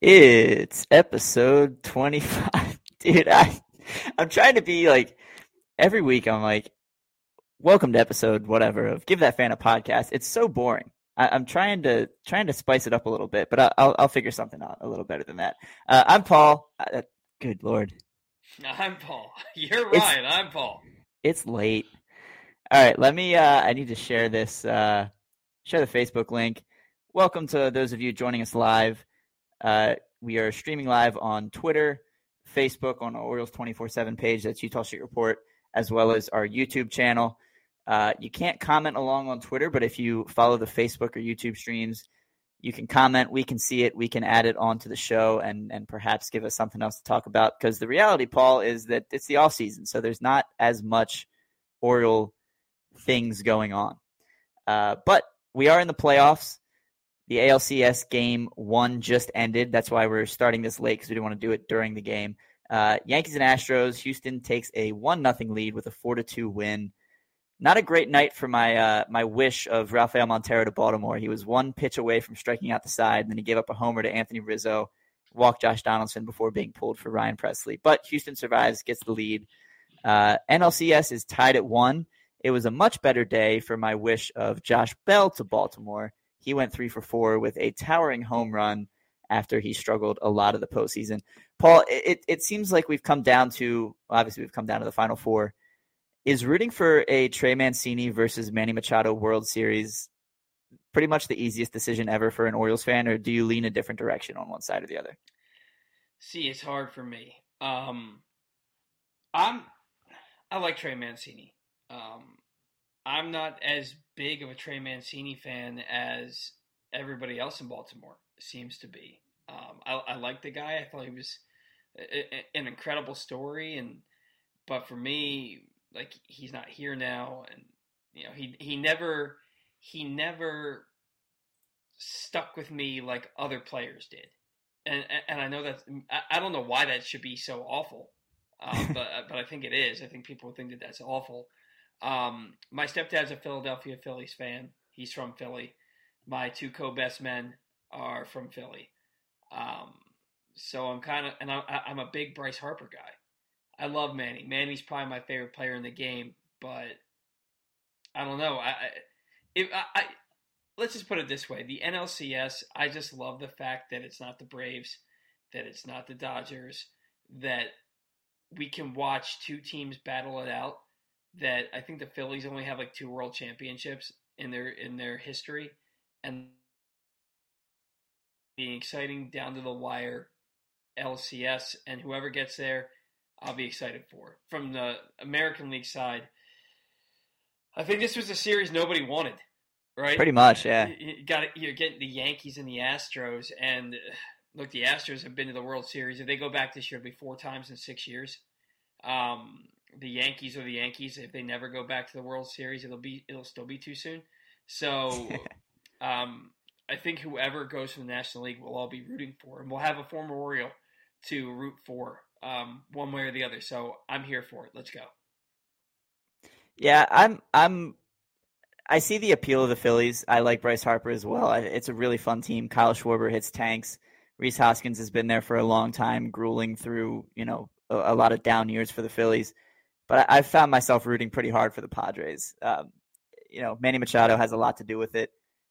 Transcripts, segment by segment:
It's episode 25. Dude, I, I'm trying to be like, every week I'm like, welcome to episode whatever of Give That Fan a Podcast. It's so boring. I, am trying to trying to spice it up a little bit, but I, will I'll figure something out a little better than that. Uh, I'm Paul. Uh, good lord. I'm Paul. You're right. It's, I'm Paul. It's late. All right, let me. Uh, I need to share this. Uh, share the Facebook link. Welcome to those of you joining us live. Uh, we are streaming live on Twitter, Facebook, on our Orioles 24 7 page. That's Eutaw Street Report, as well as our YouTube channel. Uh, you can't comment along on Twitter, but if you follow the Facebook or YouTube streams, you can comment. We can see it. We can add it onto the show and and perhaps give us something else to talk about. Because the reality, Paul, is that it's the off season, so there's not as much Oriole things going on. Uh, but we are in the playoffs. The ALCS game one just ended. That's why we're starting this late because we didn't want to do it during the game. Uh, Yankees and Astros. Houston takes a one nothing lead with a four to two win. Not a great night for my uh, my wish of Rafael Montero to Baltimore. He was one pitch away from striking out the side, and then he gave up a homer to Anthony Rizzo, walked Josh Donaldson before being pulled for Ryan Pressly. But Houston survives, gets the lead. Uh, NLCS is tied at one. It was a much better day for my wish of Josh Bell to Baltimore. He went three for four with a towering home run after he struggled a lot of the postseason. Paul, it, it seems like we've come down to obviously we've come down to the final four. Is rooting for a Trey Mancini versus Manny Machado World Series pretty much the easiest decision ever for an Orioles fan, or do you lean a different direction on one side or the other? See, it's hard for me. Um, I'm I like Trey Mancini. Um, I'm not as big of a Trey Mancini fan as everybody else in Baltimore seems to be. Um, I, I like the guy. I thought he was a, a, an incredible story, and but for me, like he's not here now, and you know he he never he never stuck with me like other players did, and and I know that I, I don't know why that should be so awful, um, but but I think it is. I think people think that that's awful. Um, my stepdad's a Philadelphia Phillies fan. He's from Philly. My two co-best men are from Philly. Um, so I'm kind of, and I, I'm a big Bryce Harper guy. I love Manny. Manny's probably my favorite player in the game, but I don't know. I, if I, I let's just put it this way: the NLCS. I just love the fact that it's not the Braves, that it's not the Dodgers, that we can watch two teams battle it out that I think the Phillies only have like two world championships in their in their history, and being exciting down to the wire LCS, and whoever gets there, I'll be excited for. From the American League side, I think this was a series nobody wanted, right? Pretty much, yeah. You got you're getting the Yankees and the Astros, and look, the Astros have been to the World Series. If they go back this year, it'll be four times in six years. Um, the Yankees are the Yankees. If they never go back to the World Series, it'll be it'll still be too soon. So, um, I think whoever goes to the National League we'll all be rooting for, and we'll have a former Oriole to root for, um, one way or the other. So I'm here for it. Let's go. Yeah, I'm. I'm. I see the appeal of the Phillies. I like Bryce Harper as well. It's a really fun team. Kyle Schwarber hits tanks. Rhys Hoskins has been there for a long time, grueling through you know a, a lot of down years for the Phillies but I, have found myself rooting pretty hard for the Padres. Um, you know, Manny Machado has a lot to do with it.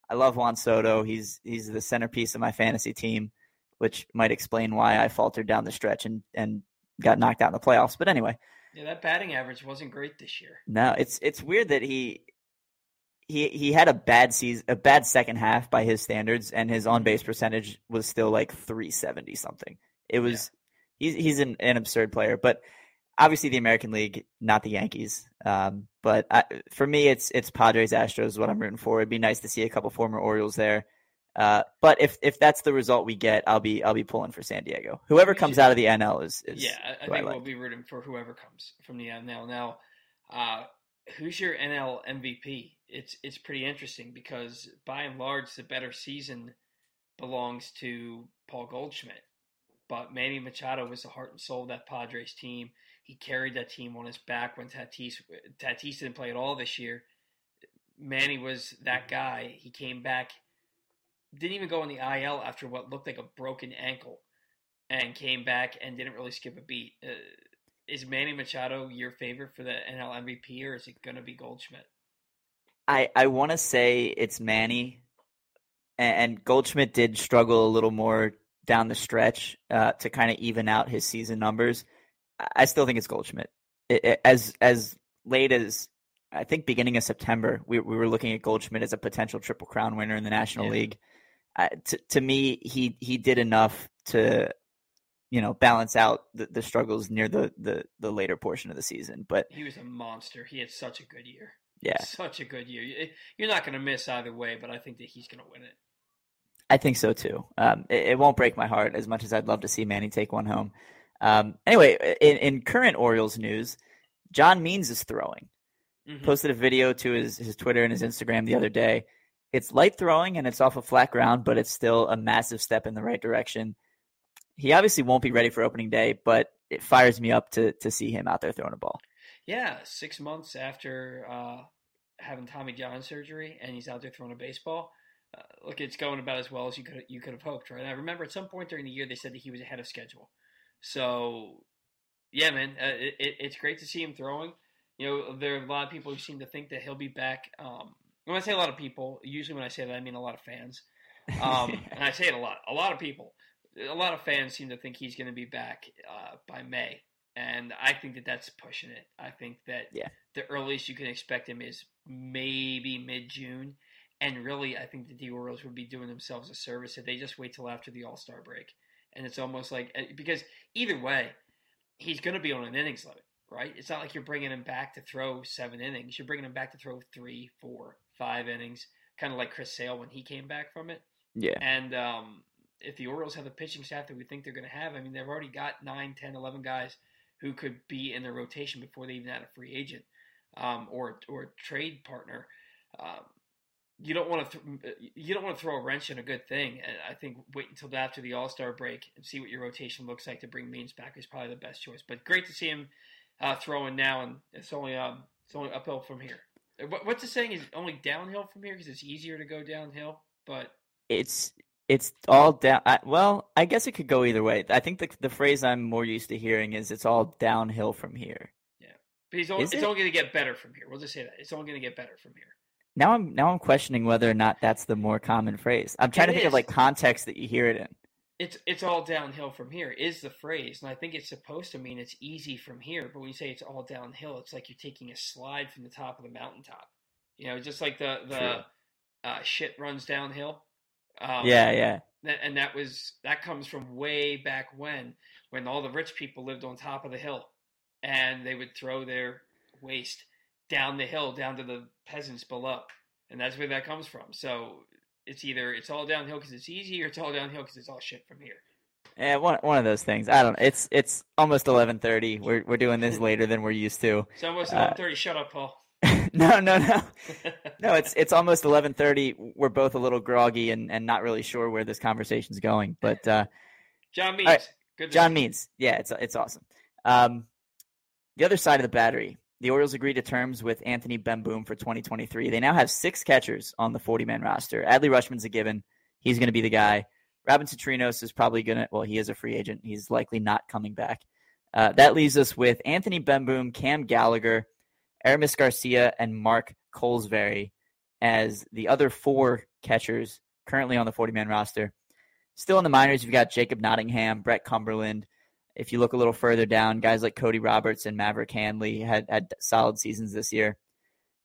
I love Juan Soto. He's he's the centerpiece of my fantasy team, which might explain why I faltered down the stretch and and got knocked out in the playoffs. But anyway, yeah, that batting average wasn't great this year. No, it's it's weird that he he he had a bad season, a bad second half by his standards, and his on base percentage was still like three seventy something. It was yeah. he's he's an, an absurd player, but obviously the American League, not the Yankees. Um, but I, for me, it's it's Padres Astros what I'm rooting for. It'd be nice to see a couple former Orioles there. Uh, but if if that's the result we get, I'll be I'll be pulling for San Diego. Whoever comes out of the NL is, is yeah. I, I think I like. we'll be rooting for whoever comes from the NL. Now, uh, who's your NL MVP? It's it's pretty interesting because by and large, the better season belongs to Paul Goldschmidt. But Manny Machado was the heart and soul of that Padres team. He carried that team on his back when Tatis Tatis didn't play at all this year. Manny was that guy. He came back didn't even go on the IL after what looked like a broken ankle, and came back and didn't really skip a beat. Uh, is Manny Machado your favorite for the NL MVP, or is it going to be Goldschmidt? I I want to say it's Manny, and, and, Goldschmidt did struggle a little more down the stretch uh, to kind of even out his season numbers. I still think it's Goldschmidt. It, it, as as late as I think beginning of September, we we were looking at Goldschmidt as a potential triple crown winner in the National yeah. League. Uh, to to me, he he did enough to you know balance out the, the struggles near the, the the later portion of the season. But he was a monster. He had such a good year. Yeah, such a good year. You're not going to miss either way, but I think that he's going to win it. I think so too. Um, it, it, won't break my heart as much as I'd love to see Manny take one home. Um, anyway, in, in, current Orioles news, John Means is throwing. Mm-hmm. Posted a video to his, his Twitter and his Instagram the other day. It's light throwing and it's off of flat ground, but it's still a massive step in the right direction. He obviously won't be ready for opening day, but it fires me up to to see him out there throwing a ball. Yeah, six months after uh, having Tommy John surgery, and he's out there throwing a baseball. Uh, look, it's going about as well as you could you could have hoped, right? I remember at some point during the year they said that he was ahead of schedule. So, yeah, man, uh, it, it's great to see him throwing. You know, there are a lot of people who seem to think that he'll be back. Um, when I say a lot of people, usually when I say that, I mean a lot of fans. Um, and I say it a lot. A lot of people, a lot of fans seem to think he's going to be back uh, by May, and I think that that's pushing it. I think that yeah. the earliest you can expect him is maybe mid June. And really, I think the Orioles would be doing themselves a service if they just wait till after the All Star break. And it's almost like eh, because either way, he's going to be on an innings limit, right? It's not like you're bringing him back to throw seven innings. You're bringing him back to throw three, four, five innings, kind of like Chris Sale when he came back from it. Yeah. And um, if the Orioles have the pitching staff that we think they're going to have, I mean, they've already got 9, 10, 11 guys who could be in their rotation before they even had a free agent um, or or trade partner. Um, you don't want to th- you don't want to throw a wrench in a good thing. And I think wait until after the All Star break and see what your rotation looks like to bring Means back is probably the best choice. But great to see him uh, throwing now, and it's only um, it's only uphill from here. What, what's the saying? Is only downhill from here because it's easier to go downhill, but it's it's all down. I, well, I guess it could go either way. I think the the phrase I'm more used to hearing is it's all downhill from here. Yeah, but he's only, it's it? only going to get better from here. We'll just say that it's only going to get better from here. Now I'm now I'm questioning whether or not that's the more common phrase. I'm trying it to think is. of like context that you hear it in. It's it's all downhill from here is the phrase, and I think it's supposed to mean it's easy from here. But when you say it's all downhill, it's like you're taking a slide from the top of the mountaintop. You know, just like the the uh, shit runs downhill. Um, yeah, yeah. And that was that comes from way back when, when all the rich people lived on top of the hill, and they would throw their waste down the hill down to the peasants below, and that's where that comes from. So it's either it's all downhill because it's easy, or it's all downhill because it's all shit from here. Yeah, one one of those things. I don't. know. It's it's almost eleven thirty. We're we're doing this later than we're used to. It's almost uh, eleven thirty. Uh, Shut up, Paul. no, no, no, no. It's it's almost eleven thirty. We're both a little groggy and, and not really sure where this conversation's going. But uh, John Means, right. good. John Means, yeah, it's it's awesome. Um, the other side of the battery, the Orioles agreed to terms with Anthony Bemboom for 2023. They now have six catchers on the 40 man roster. Adley Rutschman's a given. He's going to be the guy. Robinson Chirinos is probably going to, well, he is a free agent. He's likely not coming back. Uh, that leaves us with Anthony Bemboom, Cam Gallagher, Aramis Garcia, and Mark Kolozsvary as the other four catchers currently on the 40 man roster. Still in the minors, you've got Jacob Nottingham, Brett Cumberland, if you look a little further down, guys like Cody Roberts and Maverick Handley had, had solid seasons this year.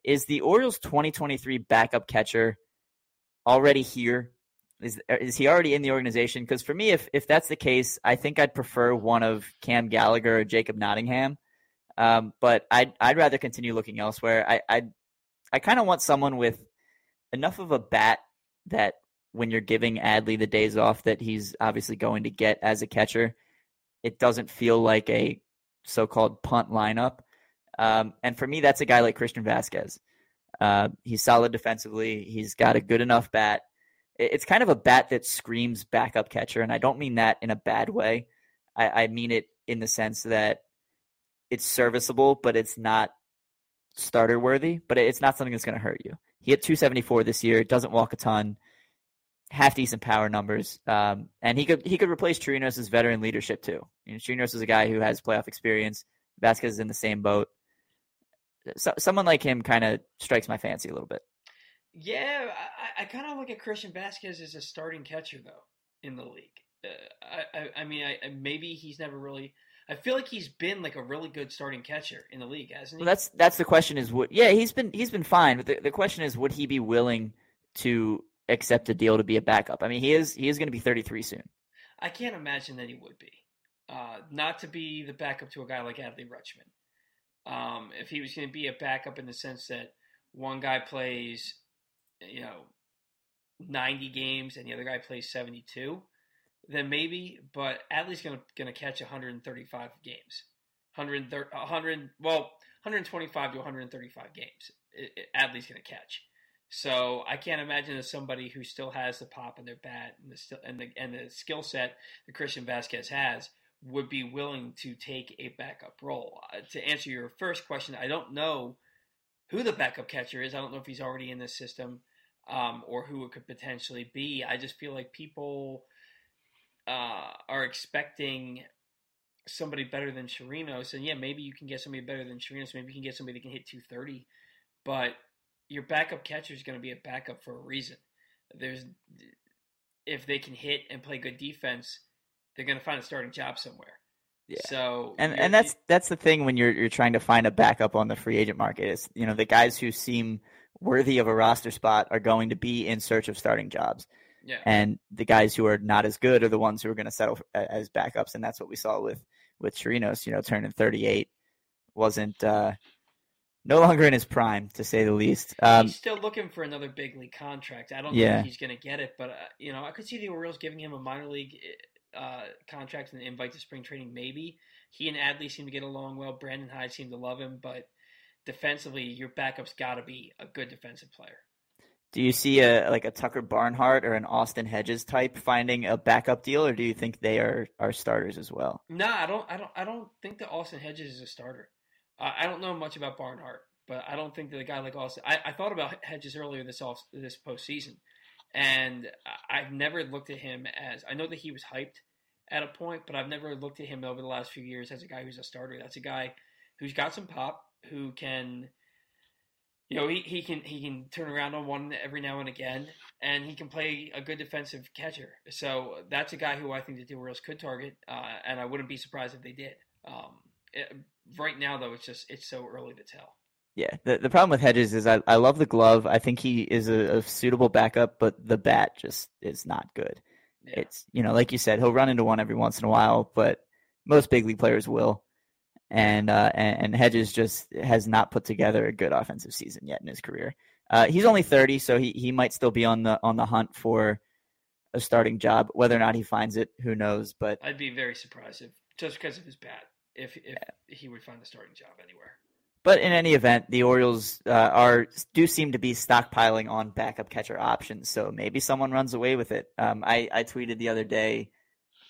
Is the Orioles 2023 backup catcher already here? Is, is he already in the organization? Because for me, if, if that's the case, I think I'd prefer one of Cam Gallagher or Jacob Nottingham. Um, but I'd, I'd rather continue looking elsewhere. I, I, I kind of want someone with enough of a bat that when you're giving Adley the days off that he's obviously going to get as a catcher, it doesn't feel like a so-called punt lineup. Um, and for me, that's a guy like Christian Vázquez. Uh, he's solid defensively. He's got a good enough bat. It's kind of a bat that screams backup catcher, and I don't mean that in a bad way. I, I mean it in the sense that it's serviceable, but it's not starter worthy. But it's not something that's going to hurt you. He hit 274 this year. Doesn't walk a ton. Half decent power numbers, um, and he could he could replace Chirinos' veteran leadership too. You know, Chirinos is a guy who has playoff experience. Vázquez is in the same boat. So, someone like him kind of strikes my fancy a little bit. Yeah, I, I kind of look at Christian Vázquez as a starting catcher though in the league. Uh, I, I, I mean, I, maybe he's never really. I feel like he's been like a really good starting catcher in the league, hasn't he? Well, that's that's the question. Is what? Yeah, he's been he's been fine, but the, the question is, would he be willing to accept a deal to be a backup? I mean, he is he is going to be 33 soon. I can't imagine that he would be. Uh, not to be the backup to a guy like Adley Rutschman. Um, if he was going to be a backup in the sense that one guy plays, you know, 90 games and the other guy plays 72, then maybe. But Adley's going to going to catch 135 games, 130, 100, well, 125 to 135 games. Adley's going to catch. So I can't imagine that somebody who still has the pop in their bat and the and the and the skill set that Christian Vázquez has would be willing to take a backup role. Uh, to answer your first question, I don't know who the backup catcher is. I don't know if he's already in the system um, or who it could potentially be. I just feel like people uh, are expecting somebody better than Chirinos, and yeah, maybe you can get somebody better than Chirinos. Maybe you can get somebody that can hit 230, but your backup catcher is going to be a backup for a reason. There's if they can hit and play good defense they're going to find a starting job somewhere. Yeah. So and and that's that's the thing when you're you're trying to find a backup on the free agent market is you know the guys who seem worthy of a roster spot are going to be in search of starting jobs. Yeah. And the guys who are not as good are the ones who are going to settle as backups, and that's what we saw with with Chirinos. You know, turning 38 wasn't uh, no longer in his prime, to say the least. Um, he's still looking for another big league contract. I don't yeah. think he's going to get it, but uh, you know, I could see the Orioles giving him a minor league uh, contract and invite to spring training, maybe. He and Adley seem to get along well. Brandon Hyde seemed to love him, but defensively, your backup's got to be a good defensive player. Do you see a like a Tucker Barnhart or an Austin Hedges type finding a backup deal, or do you think they are are starters as well? No, I don't. I don't. I don't think that Austin Hedges is a starter. Uh, I don't know much about Barnhart, but I don't think that a guy like Austin. I, I thought about Hedges earlier this off this postseason, and I've never looked at him as I know that he was hyped at a point, but I've never looked at him over the last few years as a guy who's a starter. That's a guy who's got some pop, who can you know, he, he can he can turn around on one every now and again, and he can play a good defensive catcher. So that's a guy who I think the Orioles could target, uh, and I wouldn't be surprised if they did. Um, it, right now, though, it's just it's so early to tell. Yeah, the the problem with Hedges is I, I love the glove. I think he is a, a suitable backup, but the bat just is not good. Yeah. It's you know, like you said, he'll run into one every once in a while, but most big league players will. And uh, and, and Hedges just has not put together a good offensive season yet in his career. Uh, he's only 30, so he, he might still be on the on the hunt for a starting job. Whether or not he finds it, who knows? But I'd be very surprised if just because of his bat, if if yeah. he would find a starting job anywhere. But in any event, the Orioles uh, are do seem to be stockpiling on backup catcher options. So maybe someone runs away with it. Um, I, I tweeted the other day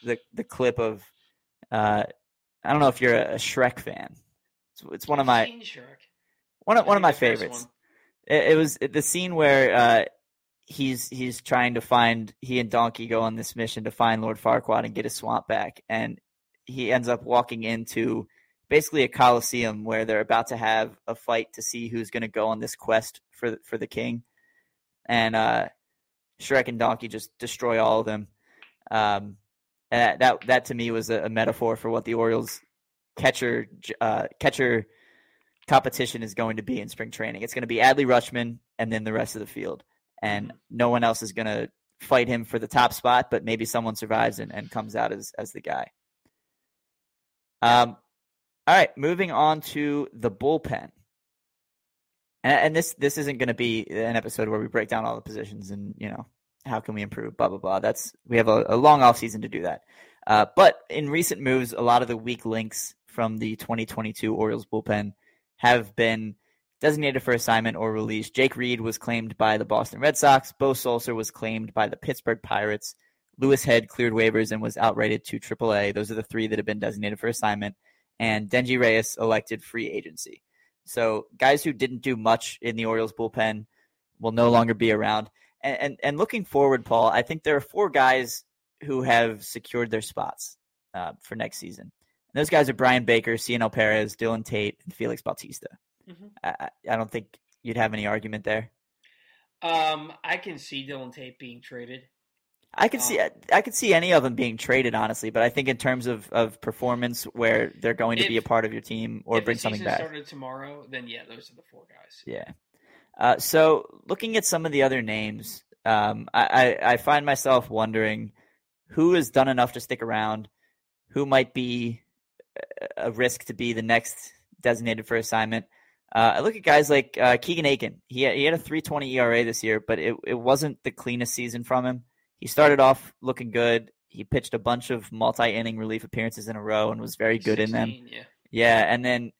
the the clip of uh, I don't know if you're a, Shrek fan. It's, it's one of my one of one of my favorites. It, it, was the scene where uh, he's he's trying to find he and Donkey go on this mission to find Lord Farquaad and get his swamp back, and he ends up walking into basically a coliseum where they're about to have a fight to see who's going to go on this quest for for the king, and uh, Shrek and Donkey just destroy all of them. Um, and that, that, that to me was a, a, metaphor for what the Orioles catcher uh, catcher competition is going to be in spring training. It's going to be Adley Rutschman and then the rest of the field, and no one else is going to fight him for the top spot. But maybe someone survives and, and comes out as as the guy. Um, all right, moving on to the bullpen. And, and this this isn't going to be an episode where we break down all the positions and you know how can we improve, blah blah blah. That's we have a, a long off season to do that. Uh, but in recent moves, a lot of the weak links from the 2022 Orioles bullpen have been designated for assignment or release. Jake Reed was claimed by the Boston Red Sox. Bo Sulser was claimed by the Pittsburgh Pirates. Louis Head cleared waivers and was outrighted to AAA. Those are the three that have been designated for assignment and Denyi Reyes elected free agency. So guys who didn't do much in the Orioles bullpen will no longer be around. And, and, and looking forward, Paul, I think there are four guys who have secured their spots uh, for next season. And those guys are Bryan Baker, Cionel Perez, Dylan Tate, and Felix Bautista. Mm-hmm. I, I don't think you'd have any argument there. Um, I can see Dylan Tate being traded. I could see I could see any of them being traded, honestly. But I think in terms of, of performance, where they're going to be a part of your team or bring something back. Started tomorrow, then yeah, those are the four guys. Yeah. Uh, so looking at some of the other names, um, I, I, I find myself wondering who has done enough to stick around, who might be a risk to be the next designated for assignment. Uh, I look at guys like uh, Keegan Akin. He had, he had a 3.20 ERA this year, but it it wasn't the cleanest season from him. He started off looking good. He pitched a bunch of multi-inning relief appearances in a row and was very good 16, in them. Yeah. yeah, and then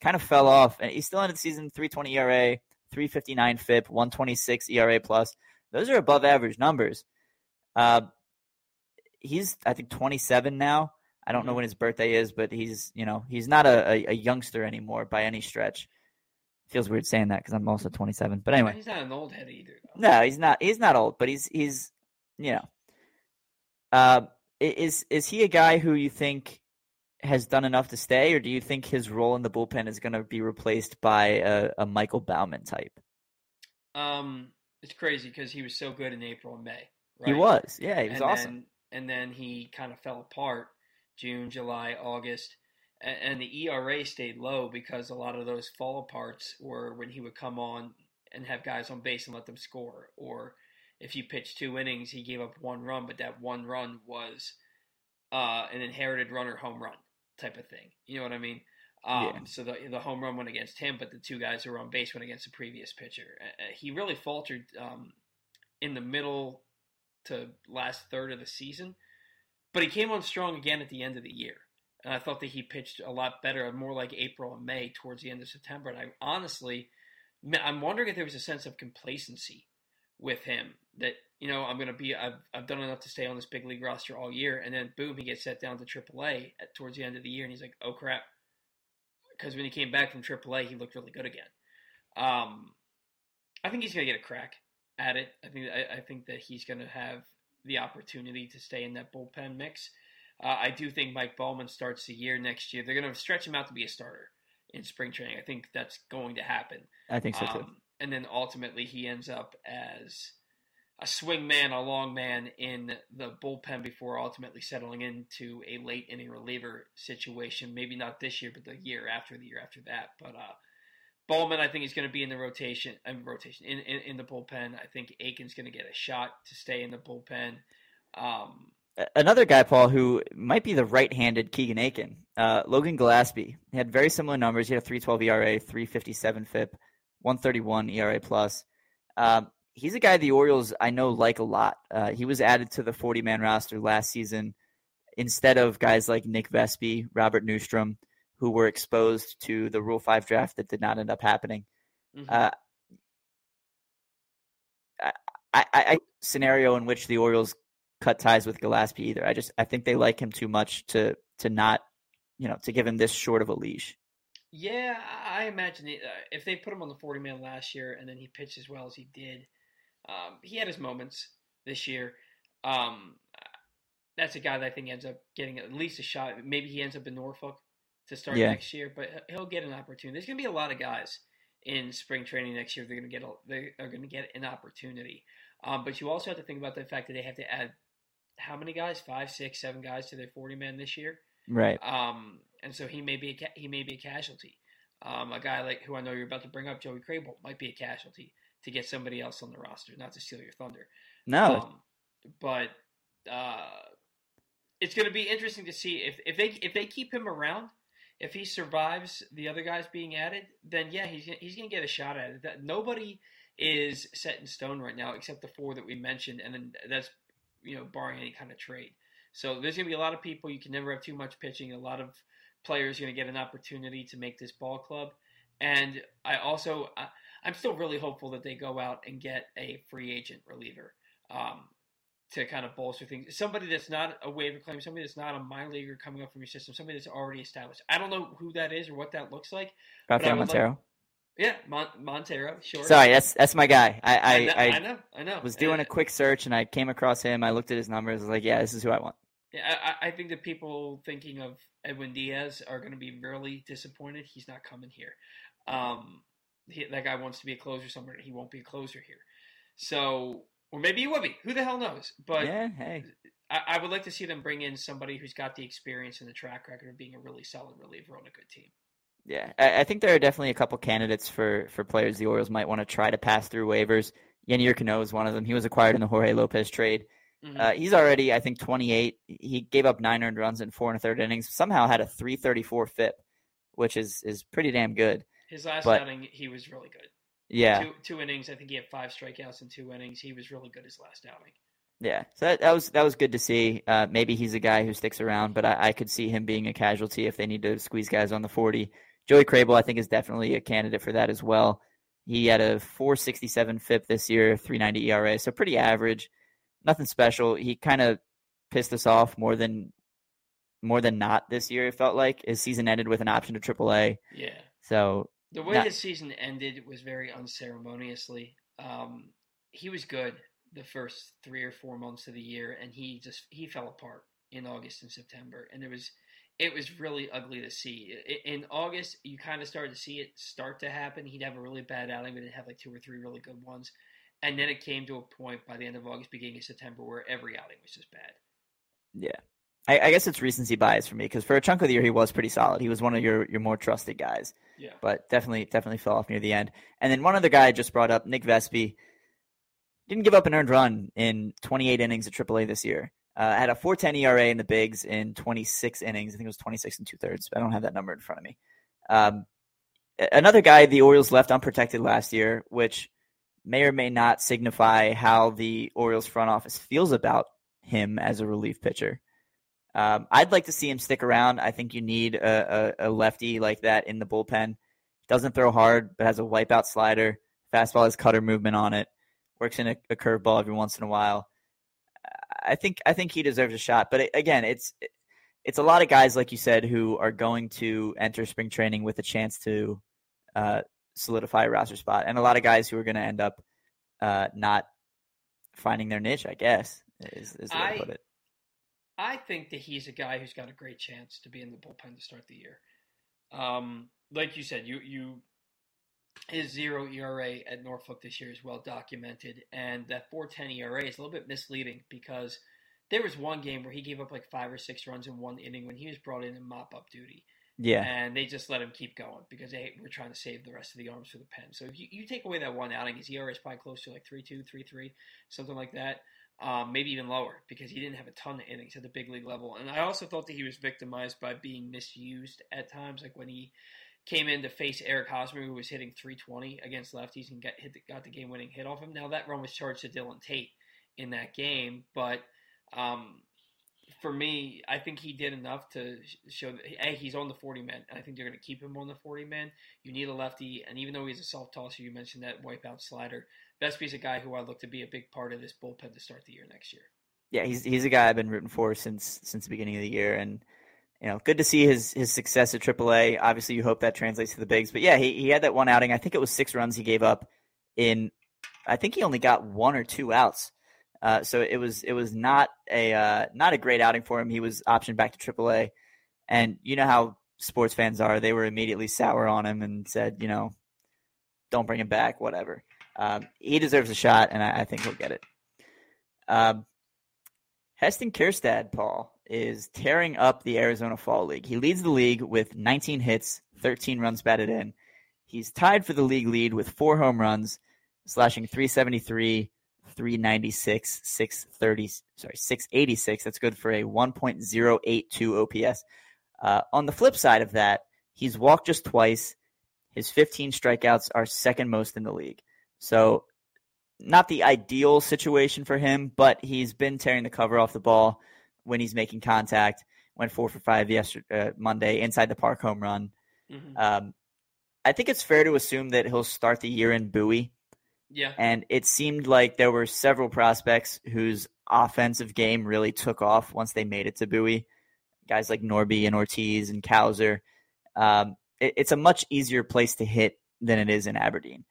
kind of fell off. And he still ended the season 3.20 ERA, 3.59 FIP, 126 ERA plus. Those are above average numbers. Uh, he's I think 27 now. I don't know mm-hmm. when his birthday is, but he's you know he's not a, a, a youngster anymore by any stretch. Feels weird saying that because I'm also 27. But anyway, he's not an old head either. Though. No, he's not. He's not old, but he's he's you know. Uh, is is he a guy who you think has done enough to stay, or do you think his role in the bullpen is going to be replaced by a, a Michael Baumann type? Um, it's crazy because he was so good in April and May. Right? He was, yeah, he was and awesome. Then, and then he kind of fell apart June, July, August, and, and the ERA stayed low because a lot of those fall aparts were when he would come on and have guys on base and let them score, or if you pitched two innings, he gave up one run, but that one run was uh, an inherited runner home run type of thing. You know what I mean? Um, yeah. So the the home run went against him, but the two guys who were on base went against the previous pitcher. Uh, he really faltered um, in the middle to last third of the season, but he came on strong again at the end of the year. And I thought that he pitched a lot better, more like April and May towards the end of September. And I honestly, I'm wondering if there was a sense of complacency with him that you know I'm going to be I've, I've done enough to stay on this big league roster all year, and then boom, he gets set down to AAA at, towards the end of the year, and he's like, oh crap, because when he came back from AAA, he looked really good again. Um, I think he's going to get a crack at it. I think I, I think that he's going to have the opportunity to stay in that bullpen mix. Uh, I do think Mike Baumann starts the year next year. They're going to stretch him out to be a starter in spring training. I think that's going to happen. I think so too. Um, and then ultimately he ends up as a swing man, a long man in the bullpen before ultimately settling into a late inning reliever situation. Maybe not this year, but the year after, the year after that. But uh, Baumann, I think, is going to be in the rotation. I mean, rotation in, in, in the bullpen. I think Akin's going to get a shot to stay in the bullpen. Um, Another guy, Paul, who might be the right-handed Keegan Aiken, uh, Logan Gillaspie, He had very similar numbers. He had a 3.12 ERA, 3.57 FIP, 131 ERA plus. Um, he's a guy the Orioles I know like a lot. Uh, he was added to the 40 man roster last season instead of guys like Nick Vespi, Robert Neustrom, who were exposed to the Rule 5 draft that did not end up happening. Mm-hmm. Uh, I, I, I, scenario in which the Orioles cut ties with Gillaspie either. I just I think they like him too much to to not you know to give him this short of a leash. Yeah, I imagine it, uh, if they put him on the 40 man last year and then he pitched as well as he did, um, he had his moments this year. Um, that's a guy that I think ends up getting at least a shot. Maybe he ends up in Norfolk to start yeah. next year, but he'll get an opportunity. There's going to be a lot of guys in spring training next year. They're going to get a, they are going to get an opportunity. Um, but you also have to think about the fact that they have to add how many guys? Five, six, seven guys to their 40 man this year. Right. Um, and so he may be a ca- he may be a casualty. Um, a guy like who I know you're about to bring up, Joey Krehbiel, might be a casualty to get somebody else on the roster. Not to steal your thunder. No. Um, but uh, it's going to be interesting to see if, if they if they keep him around. If he survives the other guys being added, then yeah, he's he's going to get a shot at it. That nobody is set in stone right now except the four that we mentioned, and then that's you know barring any kind of trade. So there's going to be a lot of people. You can never have too much pitching. A lot of players are going to get an opportunity to make this ball club. And I also, I, am still really hopeful that they go out and get a free agent reliever um, to kind of bolster things. Somebody that's not a waiver claim, somebody that's not a minor leaguer coming up from your system, somebody that's already established. I don't know who that is or what that looks like. Rafael Montero. Like, Yeah, Mon- Montero. Sure. Sorry, that's that's my guy. I I, I, know, I, I know. I know. was doing a quick search and I came across him. I looked at his numbers. I was like, yeah, this is who I want. Yeah, I, I think that people thinking of Edwin Diaz are going to be really disappointed. He's not coming here. Um, he, that guy wants to be a closer somewhere. He won't be a closer here. So, or maybe he will be. Who the hell knows? But yeah, hey, I, I would like to see them bring in somebody who's got the experience and the track record of being a really solid reliever on a good team. yeah. I, I think there are definitely a couple candidates for for players the Orioles might want to try to pass through waivers. Yennier Cano is one of them. He was acquired in the Jorge Lopez trade. Mhm. Uh, he's already, I think, 28. He gave up nine earned runs in four and a third innings. Somehow had a 334 FIP, which is is pretty damn good. His last but- outing, he was really good. Yeah, Two, two innings. I think he had five strikeouts in two innings. He was really good his last outing. yeah. So that, that was that was good to see. Uh, maybe he's a guy who sticks around, but I, I could see him being a casualty if they need to squeeze guys on the 40. Joey Krehbiel, I think, is definitely a candidate for that as well. He had a 467 FIP this year, 390 ERA, so pretty average. Nothing special. He kind of pissed us off more than more than not this year. It felt like his season ended with an option to AAA. Yeah. So The way his season ended was very unceremoniously. Um, he was good the first three or four months of the year, and he just he fell apart in August and September, and it was it was really ugly to see. In August, you kind of started to see it start to happen. He'd have a really bad outing, but he'd have like two or three really good ones, and then it came to a point by the end of August, beginning of September, where every outing was just bad. yeah, I, I guess it's recency bias for me because for a chunk of the year he was pretty solid. He was one of your your more trusted guys. Yeah. but definitely definitely fell off near the end. And then one other guy I just brought up, Nick Vespi, didn't give up an earned run in 28 innings at AAA this year. Uh, had a 4.10 ERA in the bigs in 26 innings. I think it was 26 and two thirds. I don't have that number in front of me. Um, another guy the Orioles left unprotected last year, which may or may not signify how the Orioles front office feels about him as a relief pitcher. Um, I'd like to see him stick around. I think you need a, a, a lefty like that in the bullpen. Doesn't throw hard, but has a wipeout slider. Fastball has cutter movement on it. Works in a, a curveball every once in a while. I think I think he deserves a shot. But again, it's it's a lot of guys like you said who are going to enter spring training with a chance to uh, solidify a roster spot, and a lot of guys who are going to end up uh, not finding their niche. I guess is, is the way I- to put it. I think that he's a guy who's got a great chance to be in the bullpen to start the year. Um, like you said, you you his zero ERA at Norfolk this year is well documented, and that 4.10 ERA is a little bit misleading because there was one game where he gave up like five or six runs in one inning when he was brought in in mop up duty, Yeah, and they just let him keep going because they were trying to save the rest of the arms for the pen. So if you, you take away that one outing, his ERA is probably close to like three two, three three, something like that um, maybe even lower because he didn't have a ton of innings at the big league level. And I also thought that he was victimized by being misused at times, like when he came in to face Eric Hosmer, who was hitting 320 against lefties and got hit the, got the game winning hit off him. Now that run was charged to Dylan Tate in that game, but um, for me, I think he did enough to show that hey, he's on the 40 man. I think they're going to keep him on the 40 man. You need a lefty, and even though he's a soft tosser, you mentioned that wipeout slider. Vespi's a guy who I look to be a big part of this bullpen to start the year next year. yeah, he's he's a guy I've been rooting for since since the beginning of the year, and you know, good to see his his success at AAA. Obviously, you hope that translates to the bigs, but yeah, he he had that one outing. I think it was six runs he gave up in. I think he only got one or two outs, uh, so it was it was not a uh, not a great outing for him. He was optioned back to AAA, and you know how sports fans are; they were immediately sour on him and said, you know, don't bring him back, whatever. Um, he deserves a shot, and I, I think he'll get it. Um, Heston Kjerstad, Paul, is tearing up the Arizona Fall League. He leads the league with 19 hits, 13 runs batted in. He's tied for the league lead with four home runs, slashing 373, 396, 630, sorry, 686. That's good for a 1.082 OPS. Uh, on the flip side of that, he's walked just twice. His 15 strikeouts are second most in the league. So, not the ideal situation for him, but he's been tearing the cover off the ball when he's making contact. Went four for five yesterday, uh, Monday, inside the park home run. Mm-hmm. Um, I think it's fair to assume that he'll start the year in Bowie. Yeah. And it seemed like there were several prospects whose offensive game really took off once they made it to Bowie. Guys like Norby and Ortiz and Cowser. Um, it, it's a much easier place to hit than it is in Aberdeen.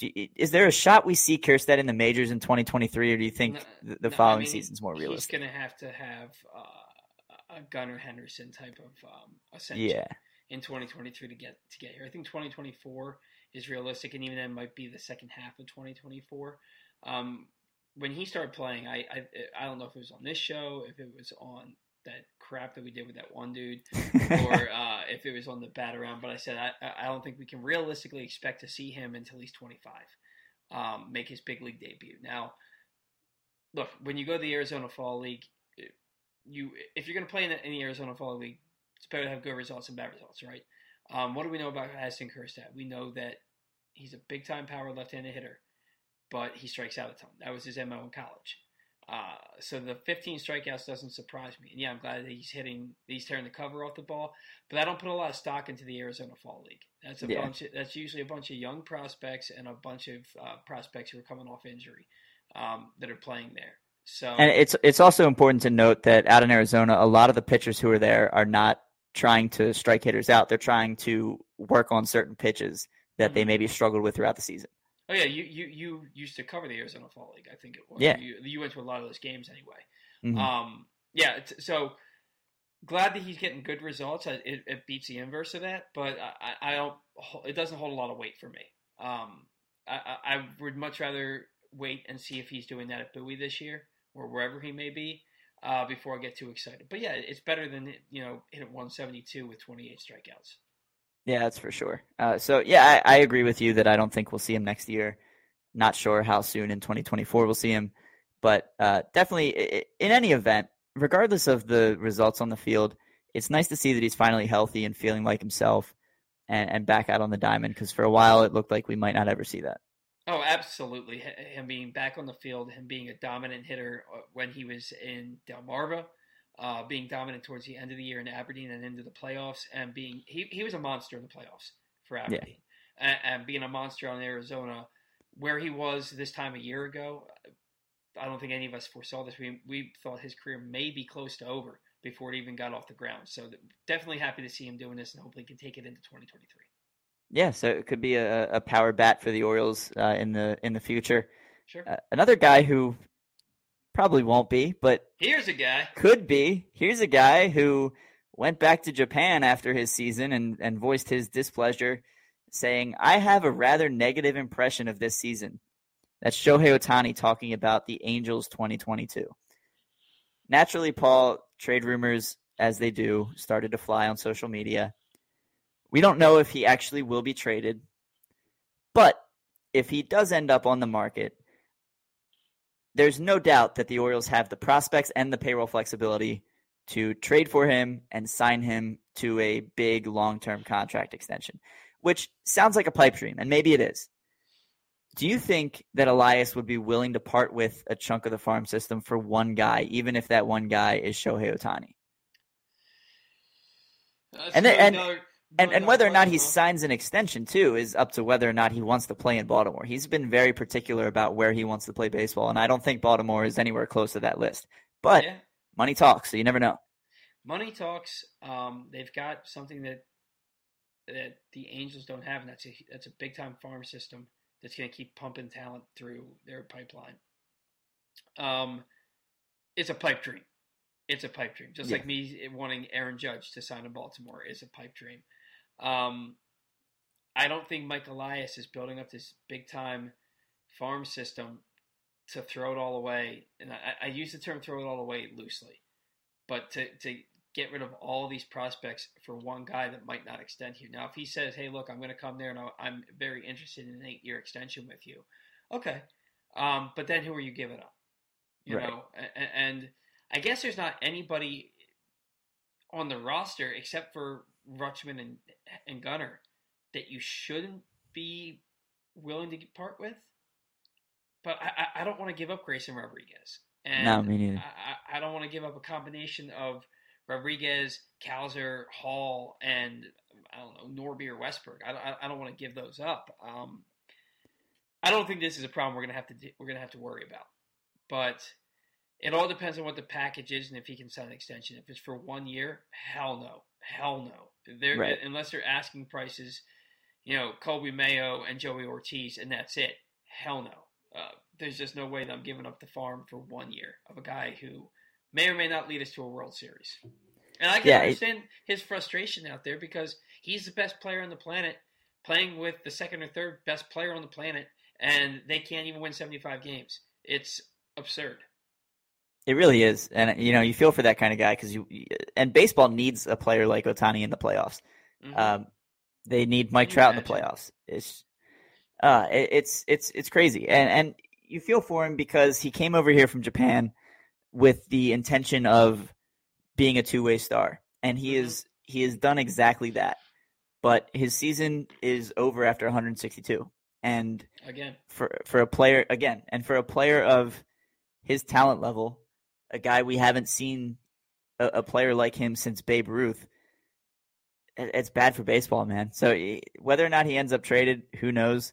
Is there a shot we see Kjerstad in the majors in 2023, or do you think no, the, the no, following I mean, season's more realistic? He's going to have to have uh, a Gunnar Henderson type of um, ascension yeah. in 2023 to get to get here. I think 2024 is realistic, and even then might be the second half of 2024. Um, when he started playing, I, I I don't know if it was on this show, if it was on that crap that we did with that one dude, or uh, if it was on the bat around. But I said I, I don't think we can realistically expect to see him until he's 25, um, make his big league debut. Now, look, when you go to the Arizona Fall League, you if you're going to play in the, in the, Arizona Fall League, it's better to have good results and bad results, right? Um, what do we know about Heston Kjerstad? We know that he's a big time power left-handed hitter, but he strikes out a ton. That was his mo in college. Uh, so the 15 strikeouts doesn't surprise me. And yeah, I'm glad that he's hitting, he's tearing the cover off the ball. But I don't put a lot of stock into the Arizona Fall League. That's a yeah. bunch. Of, that's usually a bunch of young prospects and a bunch of uh, prospects who are coming off injury um, that are playing there. So and it's it's also important to note that out in Arizona, a lot of the pitchers who are there are not trying to strike hitters out. They're trying to work on certain pitches that mm-hmm. they maybe struggled with throughout the season. Oh yeah, you, you you used to cover the Arizona Fall League, I think it was. Yeah, you, you went to a lot of those games anyway. Mm-hmm. Um, yeah, so glad that he's getting good results. It, it, beats the inverse of that, but I, I, don't. It doesn't hold a lot of weight for me. Um, I, I would much rather wait and see if he's doing that at Bowie this year or wherever he may be uh, before I get too excited. But yeah, it's better than you know hit 172 with 28 strikeouts. Yeah, that's for sure. Uh, so yeah, I, I, agree with you that I don't think we'll see him next year. Not sure how soon in 2024 we'll see him, but uh, definitely in any event, regardless of the results on the field, it's nice to see that he's finally healthy and feeling like himself and, and back out on the diamond. Because for a while it looked like we might not ever see that. Oh, absolutely. Him being back on the field, him being a dominant hitter uh, when he was in Delmarva uh, being dominant towards the end of the year in Aberdeen and into the playoffs, and being he, he was a monster in the playoffs for Aberdeen, yeah. and, and, being a monster on Arizona, where he was this time a year ago. I don't think any of us foresaw this. We we thought his career may be close to over before it even got off the ground. So definitely happy to see him doing this, and hopefully can take it into 2023. Yeah, so it could be a, a power bat for the Orioles uh, in the in the future. Sure. Uh, another guy who Probably won't be, but here's a guy. Could be. Here's a guy who went back to Japan after his season and, and voiced his displeasure, saying, I have a rather negative impression of this season. That's Shohei Ohtani talking about the Angels 2022. Naturally, Paul, trade rumors, as they do, started to fly on social media. We don't know if he actually will be traded, but if he does end up on the market, there's no doubt that the Orioles have the prospects and the payroll flexibility to trade for him and sign him to a big long term contract extension, which sounds like a pipe dream, and maybe it is. Do you think that Elias would be willing to part with a chunk of the farm system for one guy, even if that one guy is Shohei Ohtani? and, then, and, and and whether or not he signs an extension too is up to whether or not he wants to play in Baltimore. He's been very particular about where he wants to play baseball, and I don't think Baltimore is anywhere close to that list. But yeah. money talks, so you never know. Money talks. Um, they've got something that that the Angels don't have, and that's a that's a big time farm system that's going to keep pumping talent through their pipeline. Um, it's a pipe dream. It's a pipe dream, just yeah. like me wanting Aaron Judge to sign in Baltimore is a pipe dream. Um, I don't think Mike Elias is building up this big time farm system to throw it all away. And I, I use the term throw it all away loosely, but to, to get rid of all these prospects for one guy that might not extend here. Now, if he says, hey, look, I'm going to come there and I'm very interested in an eight year extension with you, okay. Um, but then who are you giving up? You right. know, and, and I guess there's not anybody on the roster except for Rutschman and and Gunnar that you shouldn't be willing to part with. But I, I don't want to give up Grayson Rodriguez. And no, me neither. I, I don't want to give up a combination of Rodriguez, Cowser, Hall, and I don't know Norby or Westburg. I, I, I don't want to give those up. Um, I don't think this is a problem we're gonna have to we're gonna have to worry about. But it all depends on what the package is and if he can sign an extension. If it's for one year, hell no, hell no. They're, right. unless they're asking prices, you know, Coby Mayo and Joey Ortiz, and that's it. Hell no. Uh, there's just no way that I'm giving up the farm for one year of a guy who may or may not lead us to a World Series. And I can Yeah, it- understand his frustration out there because he's the best player on the planet, playing with the second or third best player on the planet, and they can't even win 75 games. It's absurd. It really is, and you know you feel for that kind of guy because you and baseball needs a player like Ohtani in the playoffs. Mhm. Um, they need Mike Trout in the playoffs. It's uh, it, it's it's it's crazy, and and you feel for him because he came over here from Japan with the intention of being a two way star, and he Mhm. is he has done exactly that. But his season is over after 162, and Again, for for a player again, and for a player of his talent level, a guy we haven't seen a, a player like him since Babe Ruth. it- It's bad for baseball, man. So whether or not he ends up traded, who knows?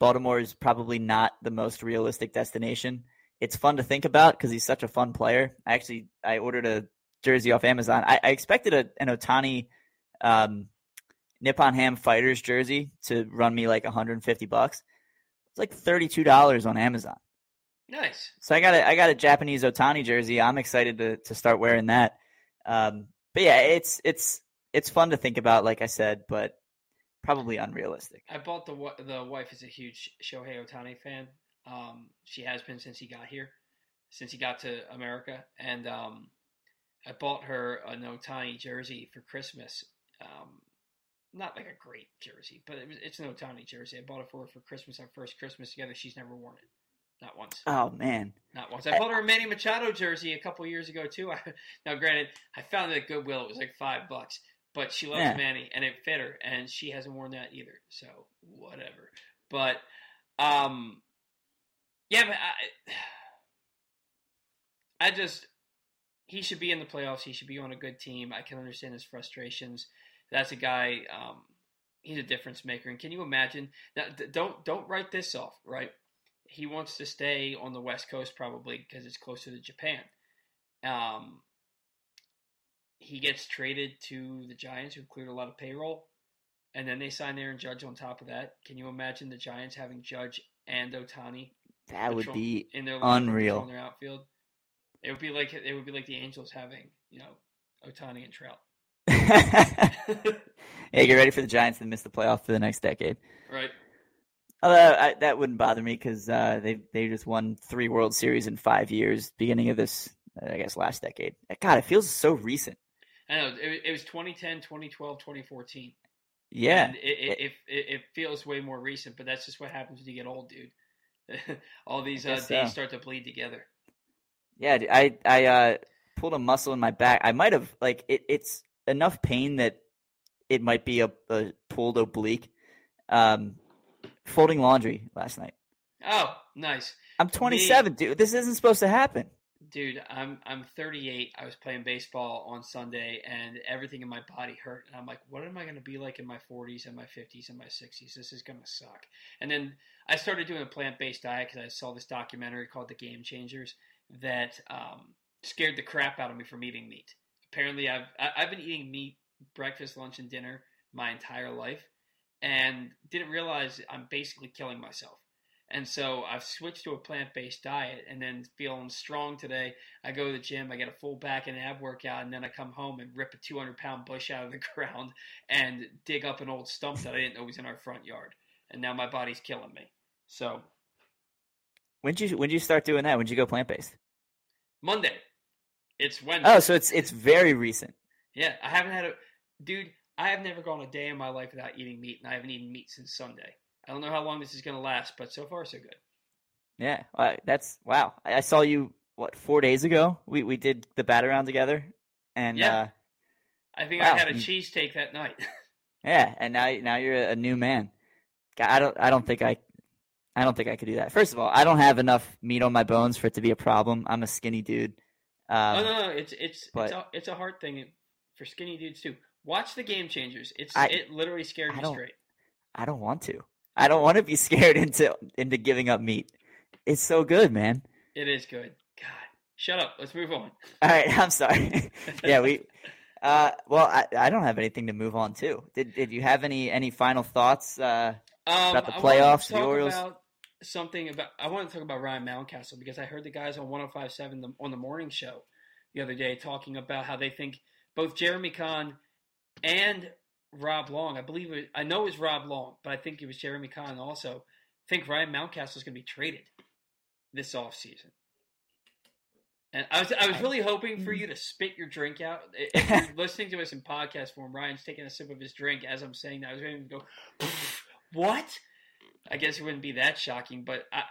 Baltimore is probably not the most realistic destination. It's fun to think about because he's such a fun player. Actually I ordered a jersey off Amazon. I, I expected a, an Ohtani um, Nippon Ham Fighters jersey to run me like 150 bucks. It's like $32 on Amazon. Nice. So I got a I got a Japanese Ohtani jersey. I'm excited to to start wearing that. Um, but yeah, it's it's it's fun to think about, like I said, but probably unrealistic. I bought the the wife is a huge Shohei Ohtani fan. Um, she has been since he got here, since he got to America, and um, I bought her an Ohtani jersey for Christmas. Um, not like a great jersey, but it was, it's an Ohtani jersey. I bought it for her for Christmas. Our first Christmas together. She's never worn it, not once. Oh man, Not once. I bought her a Manny Machado jersey a couple years ago too. I, now, granted, I found it at Goodwill. It was like five bucks, but she loves Yeah. Manny, and it fit her, and she hasn't worn that either. So whatever. But um, yeah, but I, I just he should be in the playoffs. He should be on a good team. I can understand his frustrations. That's a guy. Um, he's a difference maker. And can you imagine? Now, don't don't write this off, right? He wants to stay on the West Coast probably because it's closer to Japan. Um, he gets traded to the Giants, who cleared a lot of payroll, and then they sign Aaron Judge on top of that. Can you imagine the Giants having Judge and Ohtani that would be in their unreal. In their outfield? It would be like it would be like the Angels having you know Ohtani and Trout, hey, get ready for the Giants to miss the playoff for the next decade. right? Although I, that wouldn't bother me because uh, they they just won three World Series in five years, beginning of this, I guess, last decade. God, it feels so recent. I know it, it was 2010, 2012, 2014. Yeah, And it, it, it, it, it feels way more recent, but that's just what happens when you get old, dude. All these uh, days so. start to bleed together. Yeah, I I uh, pulled a muscle in my back. I might have like it. It's enough pain that it might be a, a pulled oblique. Um, folding laundry last night. Oh, nice, I'm 27, dude. This isn't supposed to happen. dude. I'm I'm 38. I was playing baseball on Sunday, and everything in my body hurt. And I'm like, what am I going to be like in my 40s and my 50s and my 60s? This is going to suck. And then I started doing a plant based diet because I saw this documentary called The Game Changers that um, scared the crap out of me from eating meat. Apparently, I've I've been eating meat breakfast, lunch, and dinner my entire life, and didn't realize I'm basically killing myself. And so I've switched to a plant based diet, and then feeling strong today. I go to the gym, I get a full back and ab workout, and then I come home and rip a 200 pound bush out of the ground and dig up an old stump that I didn't know was in our front yard. And now my body's killing me. So When did you when did you start doing that? When did you go plant based? Monday, it's oh, Wednesday. Oh, so it's it's very recent. Yeah, I haven't had a dude. I have never gone a day in my life without eating meat, and I haven't eaten meat since Sunday. I don't know how long this is going to last, but so far so good. Yeah, uh, that's wow. I, I saw you what four days ago. We we did the bat around together, and Yeah. uh, I think Wow, I had a cheesesteak that night. yeah, and now now you're a new man. I don't I don't think I I don't think I could do that. First of all, I don't have enough meat on my bones for it to be a problem. I'm a skinny dude. Um, oh no, no, it's it's but- it's a it's a hard thing for skinny dudes too. Watch the Game Changers. It's I- it literally scared I me straight. I don't want to. I don't want to be scared into into giving up meat. It's so good, man. It is good. God, shut up. Let's move on. All right, I'm sorry. yeah, we Uh, well, I, I don't have anything to move on to. Did Did you have any any final thoughts uh, Um, about the I to playoffs, the Orioles? About something about I want to talk about Ryan Mountcastle because I heard the guys on 105.7 the, on the morning show the other day talking about how they think both Jeremy Conn and Rob Long, I believe it, I know it was Rob Long, but I think it was Jeremy Conn also, think Ryan Mountcastle is going to be traded this offseason. And I was I was really hoping for you to spit your drink out. If you're listening to us in podcast form, Ryan's taking a sip of his drink as I'm saying that. I was going to go, what? I guess it wouldn't be that shocking, but I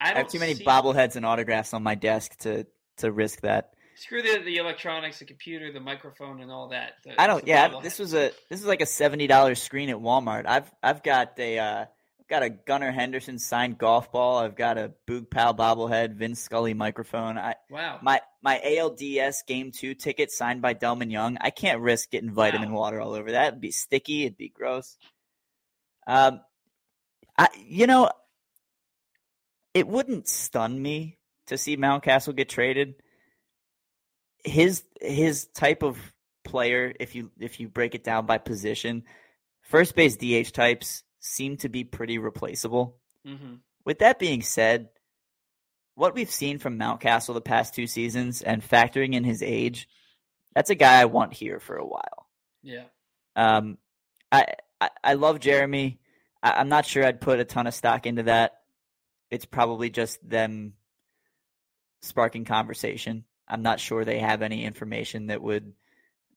I I have too many see- bobbleheads and autographs on my desk to to risk that. Screw the, the electronics, the computer, the microphone, and all that. The- I don't. Yeah, this was a this is like a seventy dollars screen at Walmart. I've I've got a uh, I've got a Gunnar Henderson signed golf ball. I've got a Boog Powell bobblehead, Vince Scully microphone. I wow. my my ALDS Game Two ticket signed by Delmon Young. I can't risk getting vitamin Wow. water all over that. It'd be sticky. It'd be gross. Um, I you know, it wouldn't stun me to see Mountcastle get traded. His his type of player, if you if you break it down by position, first base DH types seem to be pretty replaceable. hmm With that being said, what we've seen from Mountcastle the past two seasons and factoring in his age, that's a guy I want here for a while. Yeah. Um, I, I I love Jeremy. I, I'm not sure I'd put a ton of stock into that. It's probably just them sparking conversation. I'm not sure they have any information that would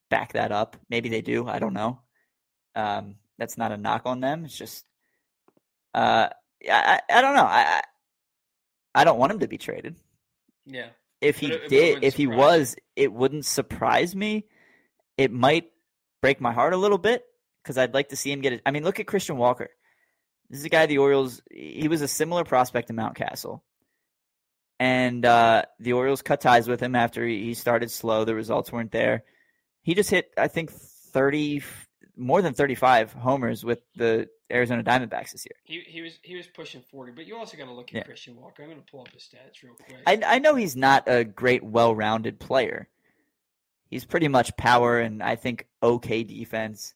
back that up. Maybe they do. I don't know. Um, that's not a knock on them. It's just, uh, I, I, don't know. I, I don't want him to be traded. Yeah. If he it- did, if he was, it wouldn't surprise me. It might break my heart a little bit because I'd like to see him get it. I mean, look at Christian Walker. This is a guy the Orioles. He was a similar prospect to Mountcastle, and uh, the Orioles cut ties with him after he he started slow. The results weren't there. He just hit, I think, thirty more than thirty-five homers with the Arizona Diamondbacks this year. He, he was he was pushing forty, but you also got to look at Yeah. Christian Walker. I'm going to pull up his stats real quick. I, I know he's not a great, well-rounded player. He's pretty much power and I think okay defense.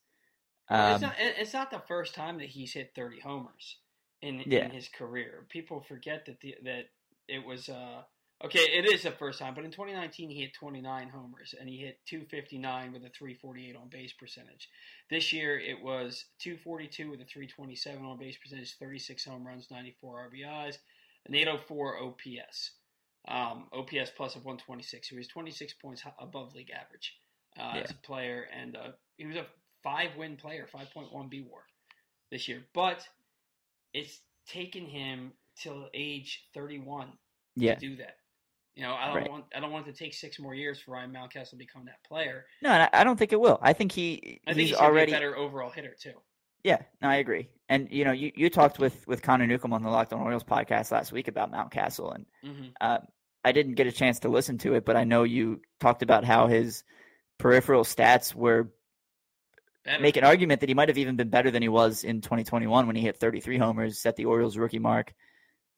Well, it's Um, not it's not the first time that he's hit 30 homers in Yeah. in his career. People forget that the, that it was uh okay, it is the first time, but in 2019 he hit 29 homers and he hit 259 with a 348 on base percentage. This year it was 242 with a 327 on base percentage, 36 home runs, 94 RBIs, an 804 OPS. Um, OPS plus of 126. He was 26 points above league average uh, Yeah. as a player, and uh, he was a five win player, 5.1 B war this year. But it's taken him till age 31 yeah. to do that. You know, I don't Right. want I don't want it to take six more years for Ryan Mountcastle to become that player. No, and I, don't think it will. I think he I think he's, he's, already be a better overall hitter too. Yeah, no, I agree. And you know, you, you talked with with Connor Newcomb on the Locked On Orioles podcast last week about Mountcastle, and hmm uh, I didn't get a chance to listen to it, but I know you talked about how his peripheral stats were Better. make an argument that he might have even been better than he was in 2021 when he hit 33 homers, set the Orioles rookie mark.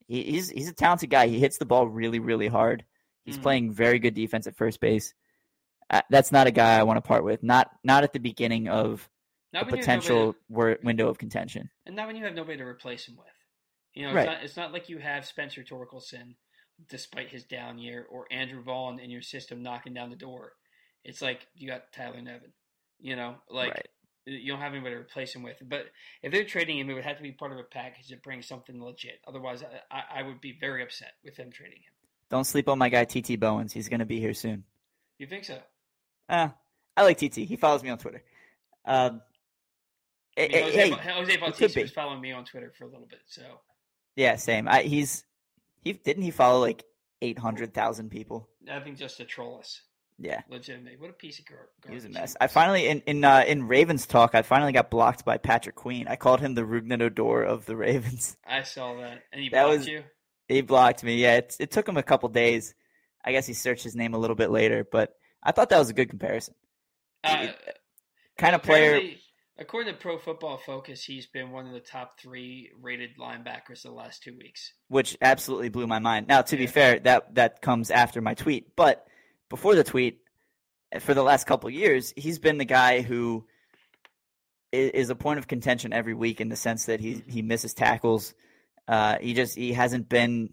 He, he's he's a talented guy. He hits the ball really really hard. He's Mhm. playing very good defense at first base. Uh, that's not a guy I want to part with. Not not at the beginning of Not a when you have nobody potential to- window of contention. and not when you have nobody to replace him with. You know, it's Right. not it's not like you have Spencer Torkelson, despite his down year, or Andrew Vaughn in your system knocking down the door. It's like you got Tyler Nevin. You know, like right. You don't have anybody to replace him with. But if they're trading him, it would have to be part of a package that brings something legit. Otherwise, I, I, would be very upset with them trading him. Don't sleep on my guy TT Bowens. He's going to be here soon. You think so? Uh, I like TT. He follows me on Twitter. Um, I eh, mean, eh, Jose, hey, Jose Bautista was following me on Twitter for a little bit, so yeah, same. I, he's he didn't he follow like eight hundred thousand people. I think just to troll us, Yeah, legitimately. What a piece of gar- he was a mess. I finally in in uh, in Ravens talk, I finally got blocked by Patrick Queen. I called him the Rougned Odor of the Ravens. I saw that, and he That blocked was- you. He blocked me. Yeah, it, it took him a couple days. I guess he searched his name a little bit later, but I thought that was a good comparison. Uh, Kind of player. According to Pro Football Focus, he's been one of the top three rated linebackers the last two weeks. which absolutely blew my mind. Now, to be fair, that that comes after my tweet, but before the tweet, for the last couple years, he's been the guy who is a point of contention every week in the sense that he he misses tackles. Uh, he just he hasn't been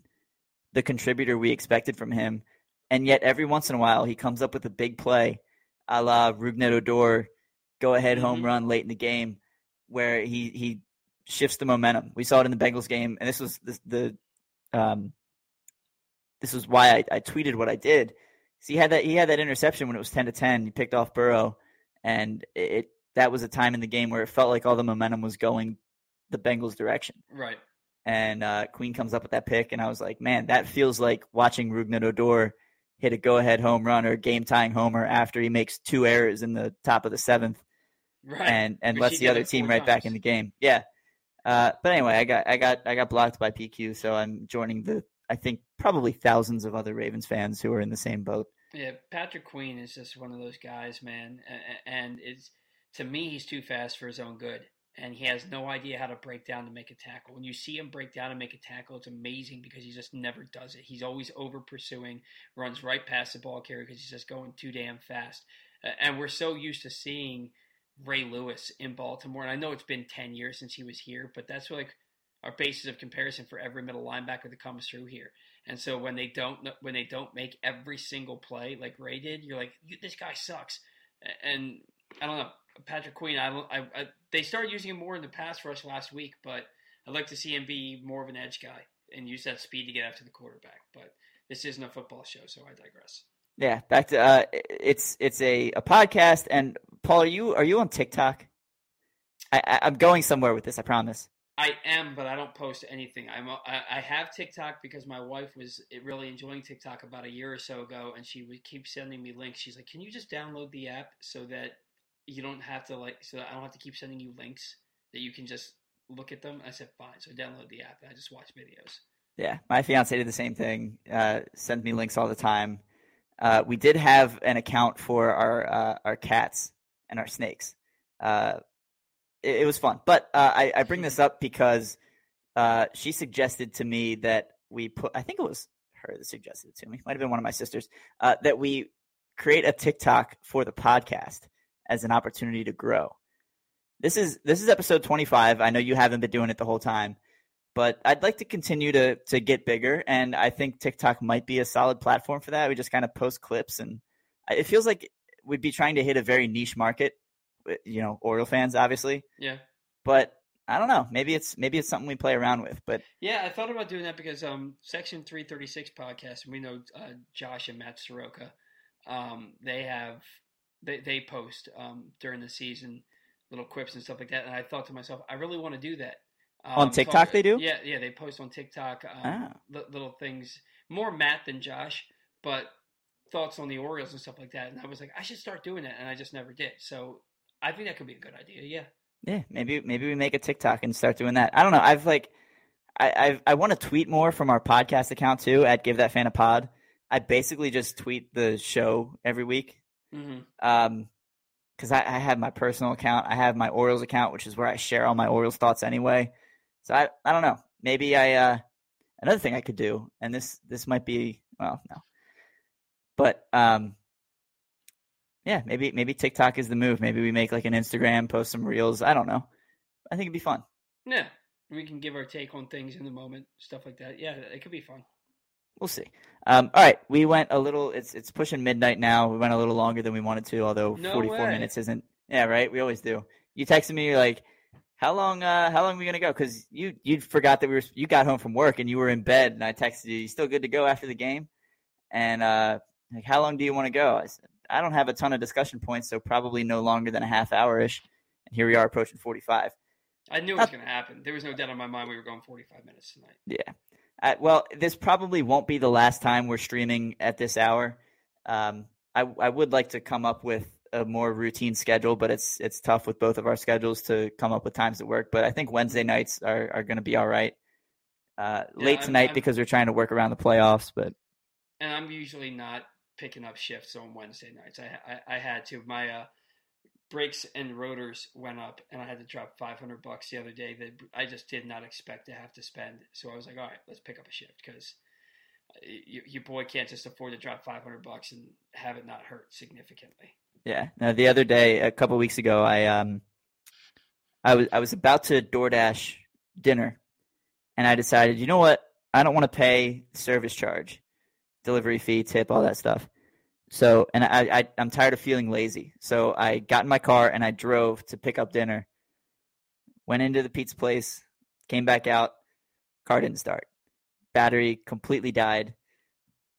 the contributor we expected from him, and yet every once in a while he comes up with a big play, a la Rougned Odor, go ahead mm-hmm. home run late in the game, where he he shifts the momentum. We saw it in the Bengals game, and this was the, the um, this was why I, I tweeted what I did. He had that he had that interception when it was ten to ten. He picked off Burrow, and it that was a time in the game where it felt like all the momentum was going the Bengals' direction. Right. And uh, Queen comes up with that pick, and I was like, man, that feels like watching Rougned Odor hit a go-ahead home run or game-tying homer after he makes two errors in the top of the seventh, right. and and lets the other team right times. back in the game. Yeah. Uh, but anyway, I got I got I got blocked by PQ, so I'm joining the I think probably thousands of other Ravens fans who are in the same boat. Yeah, Patrick Queen is just one of those guys, man, and it's to me, he's too fast for his own good. And he has no idea how to break down to make a tackle. When you see him break down and make a tackle, it's amazing because he just never does it. He's always over pursuing, runs right past the ball carrier because he's just going too damn fast. And we're so used to seeing Ray Lewis in Baltimore. And I know it's been 10 years since he was here, but that's like our basis of comparison for every middle linebacker that comes through here. And so when they don't when they don't make every single play like Ray did, you're like, this guy sucks. And I don't know. Patrick Queen, I, I, I, they started using him more in the pass rush last week, but I'd like to see him be more of an edge guy and use that speed to get after the quarterback. But this isn't a football show, so I digress. Yeah, back to uh, it's it's a, a podcast. And Paul, are you are you on TikTok? I, I'm going somewhere with this. I promise. I am, but I don't post anything. I'm I, have TikTok because my wife was really enjoying TikTok about a year or so ago, and she would keep sending me links. She's like, "Can you just download the app so that you don't have to like so I don't have to keep sending you links that you can just look at them. I said fine, so I download the app and I just watch videos. Yeah, my fiance did the same thing. Uh, sent me links all the time. Uh, we did have an account for our uh, our cats and our snakes. Uh, it, it, was fun, but uh, I, I, bring this up because uh, she suggested to me that we put. I think it was her that suggested it to me. Might have been one of my sisters. that we create a TikTok for the podcast as an opportunity to grow. This is this is episode 25. I know you haven't been doing it the whole time, but I'd like to continue to to get bigger and I think TikTok might be a solid platform for that. We just kind of post clips and it feels like we'd be trying to hit a very niche market, you know, Oriole fans obviously. Yeah. But I don't know. Maybe it's maybe it's something we play around with. But yeah, I thought about doing that because um, Section Three Thirty Six podcast, and we know uh, Josh and Matt Soroka. Um, they have they they post um, during the season little quips and stuff like that. And I thought to myself, I really want to do that. Um, on TikTok, they do. Yeah, yeah, they post on TikTok um, ah. little things. More Matt than Josh, but thoughts on the Orioles and stuff like that. And I was like, I should start doing that, and I just never did. So I think that could be a good idea. Yeah. Yeah, maybe maybe we make a TikTok and start doing that. I don't know. I've like, I I've, i want to tweet more from our podcast account too at Give That Fan a Pod. I basically just tweet the show every week Mm-hmm. Um, because I, I, have my personal account, I have my Orioles account, which is where I share all my Orioles thoughts anyway. So I, I don't know. Maybe I, uh, another thing I could do, and this, this might be, well, no, but, um, yeah, maybe, maybe TikTok is the move. Maybe we make like an Instagram, post some reels. I don't know. I think it'd be fun. Yeah. We can give our take on things in the moment, stuff like that. Yeah, it could be fun we'll see. Um, all right, we went a little. It's it's pushing midnight now. We went a little longer than we wanted to, although no 44 minutes isn't. Yeah, right. We always do. You texted me. You're like, how long? Uh, how long are we gonna go? Because you you forgot that we were. You got home from work and you were in bed, and I texted you. You still good to go after the game? And uh, like, how long do you want to go? I said, I don't have a ton of discussion points, so probably no longer than a half hour ish. And here we are approaching 45. I knew it was going to happen. There was no doubt in my mind we were going 45 minutes tonight. Yeah. Uh, well, this probably won't be the last time we're streaming at this hour. Um, I, I would like to come up with a more routine schedule, but it's it's tough with both of our schedules to come up with times that work. But I think Wednesday nights are, are going to be all right. Uh, yeah, late tonight I'm, because we're trying to work around the playoffs, but and I'm usually not picking up shifts on Wednesday nights. I I, I had to my uh, brakes and rotors went up, and I had to drop 500 bucks the other day that I just did not expect to have to spend. So I was like, all right, let's pick up a shift because your, your boy can't just afford to drop 500 bucks and have it not hurt significantly. Yeah. Now the other day, a couple weeks ago, I um, I was I was about to DoorDash dinner, and I decided, you know what? I don't want to pay service charge, delivery fee, tip, all that stuff. So, and I, I I'm tired of feeling lazy. So I got in my car and I drove to pick up dinner. Went into the pizza place, came back out, car didn't start. Battery completely died.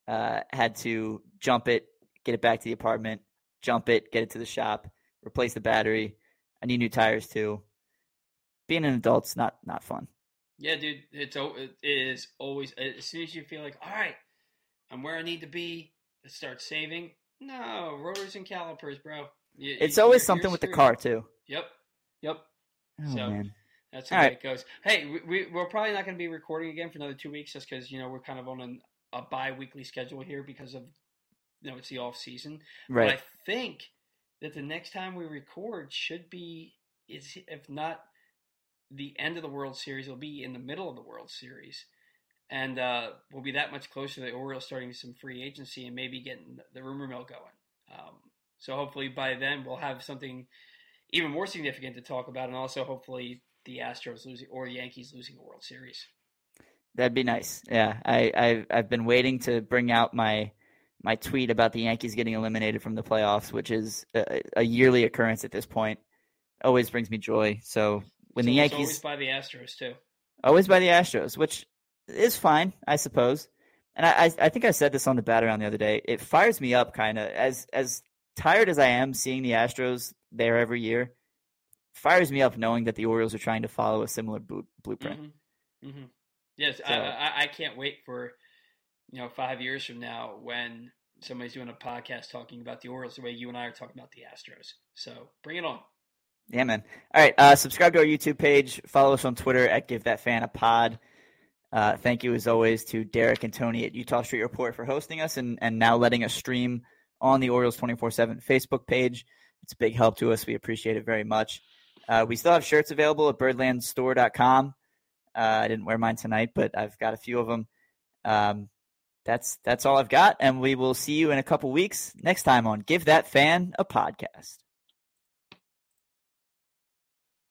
Uh, had to jump it, get it back to the apartment, jump it, get it to the shop, replace the battery. I need new tires too. Being an adult's not not fun. Yeah, dude, it's it is always as soon as you feel like, all right, I'm where I need to be. Let's start saving. No rotors and calipers, bro. You, it's always something with the car too. Yep, yep. Oh, so man. that's how right. it goes. Hey, we, we are probably not going to be recording again for another two weeks, just because you know we're kind of on an, a bi-weekly schedule here because of you know it's the off season. Right. But I think that the next time we record should be is if not the end of the World Series, it'll be in the middle of the World Series. And uh, we'll be that much closer to the Orioles starting some free agency and maybe getting the rumor mill going. Um, so hopefully by then we'll have something even more significant to talk about, and also hopefully the Astros losing or the Yankees losing a World Series. That'd be nice. Yeah, I, I've I've been waiting to bring out my my tweet about the Yankees getting eliminated from the playoffs, which is a, a yearly occurrence at this point. Always brings me joy. So when so the Yankees always by the Astros too. Always by the Astros, which is fine, I suppose. And I, I, I think I said this on the bat around the other day. It fires me up, kind of as as tired as I am seeing the Astros there every year. Fires me up knowing that the Orioles are trying to follow a similar blueprint. Mm-hmm. Mm-hmm. Yes, so, I, I can't wait for you know five years from now when somebody's doing a podcast talking about the Orioles the way you and I are talking about the Astros. So bring it on. Yeah, man. All right. Uh, subscribe to our YouTube page. Follow us on Twitter at Give That Fan a Pod. Uh, thank you, as always, to Derek and Tony at Eutaw Street Report for hosting us and, and now letting us stream on the Orioles 24 7 Facebook page. It's a big help to us. We appreciate it very much. Uh, we still have shirts available at birdlandstore.com. Uh, I didn't wear mine tonight, but I've got a few of them. Um, that's that's all I've got, and we will see you in a couple weeks next time on Give That Fan a Podcast.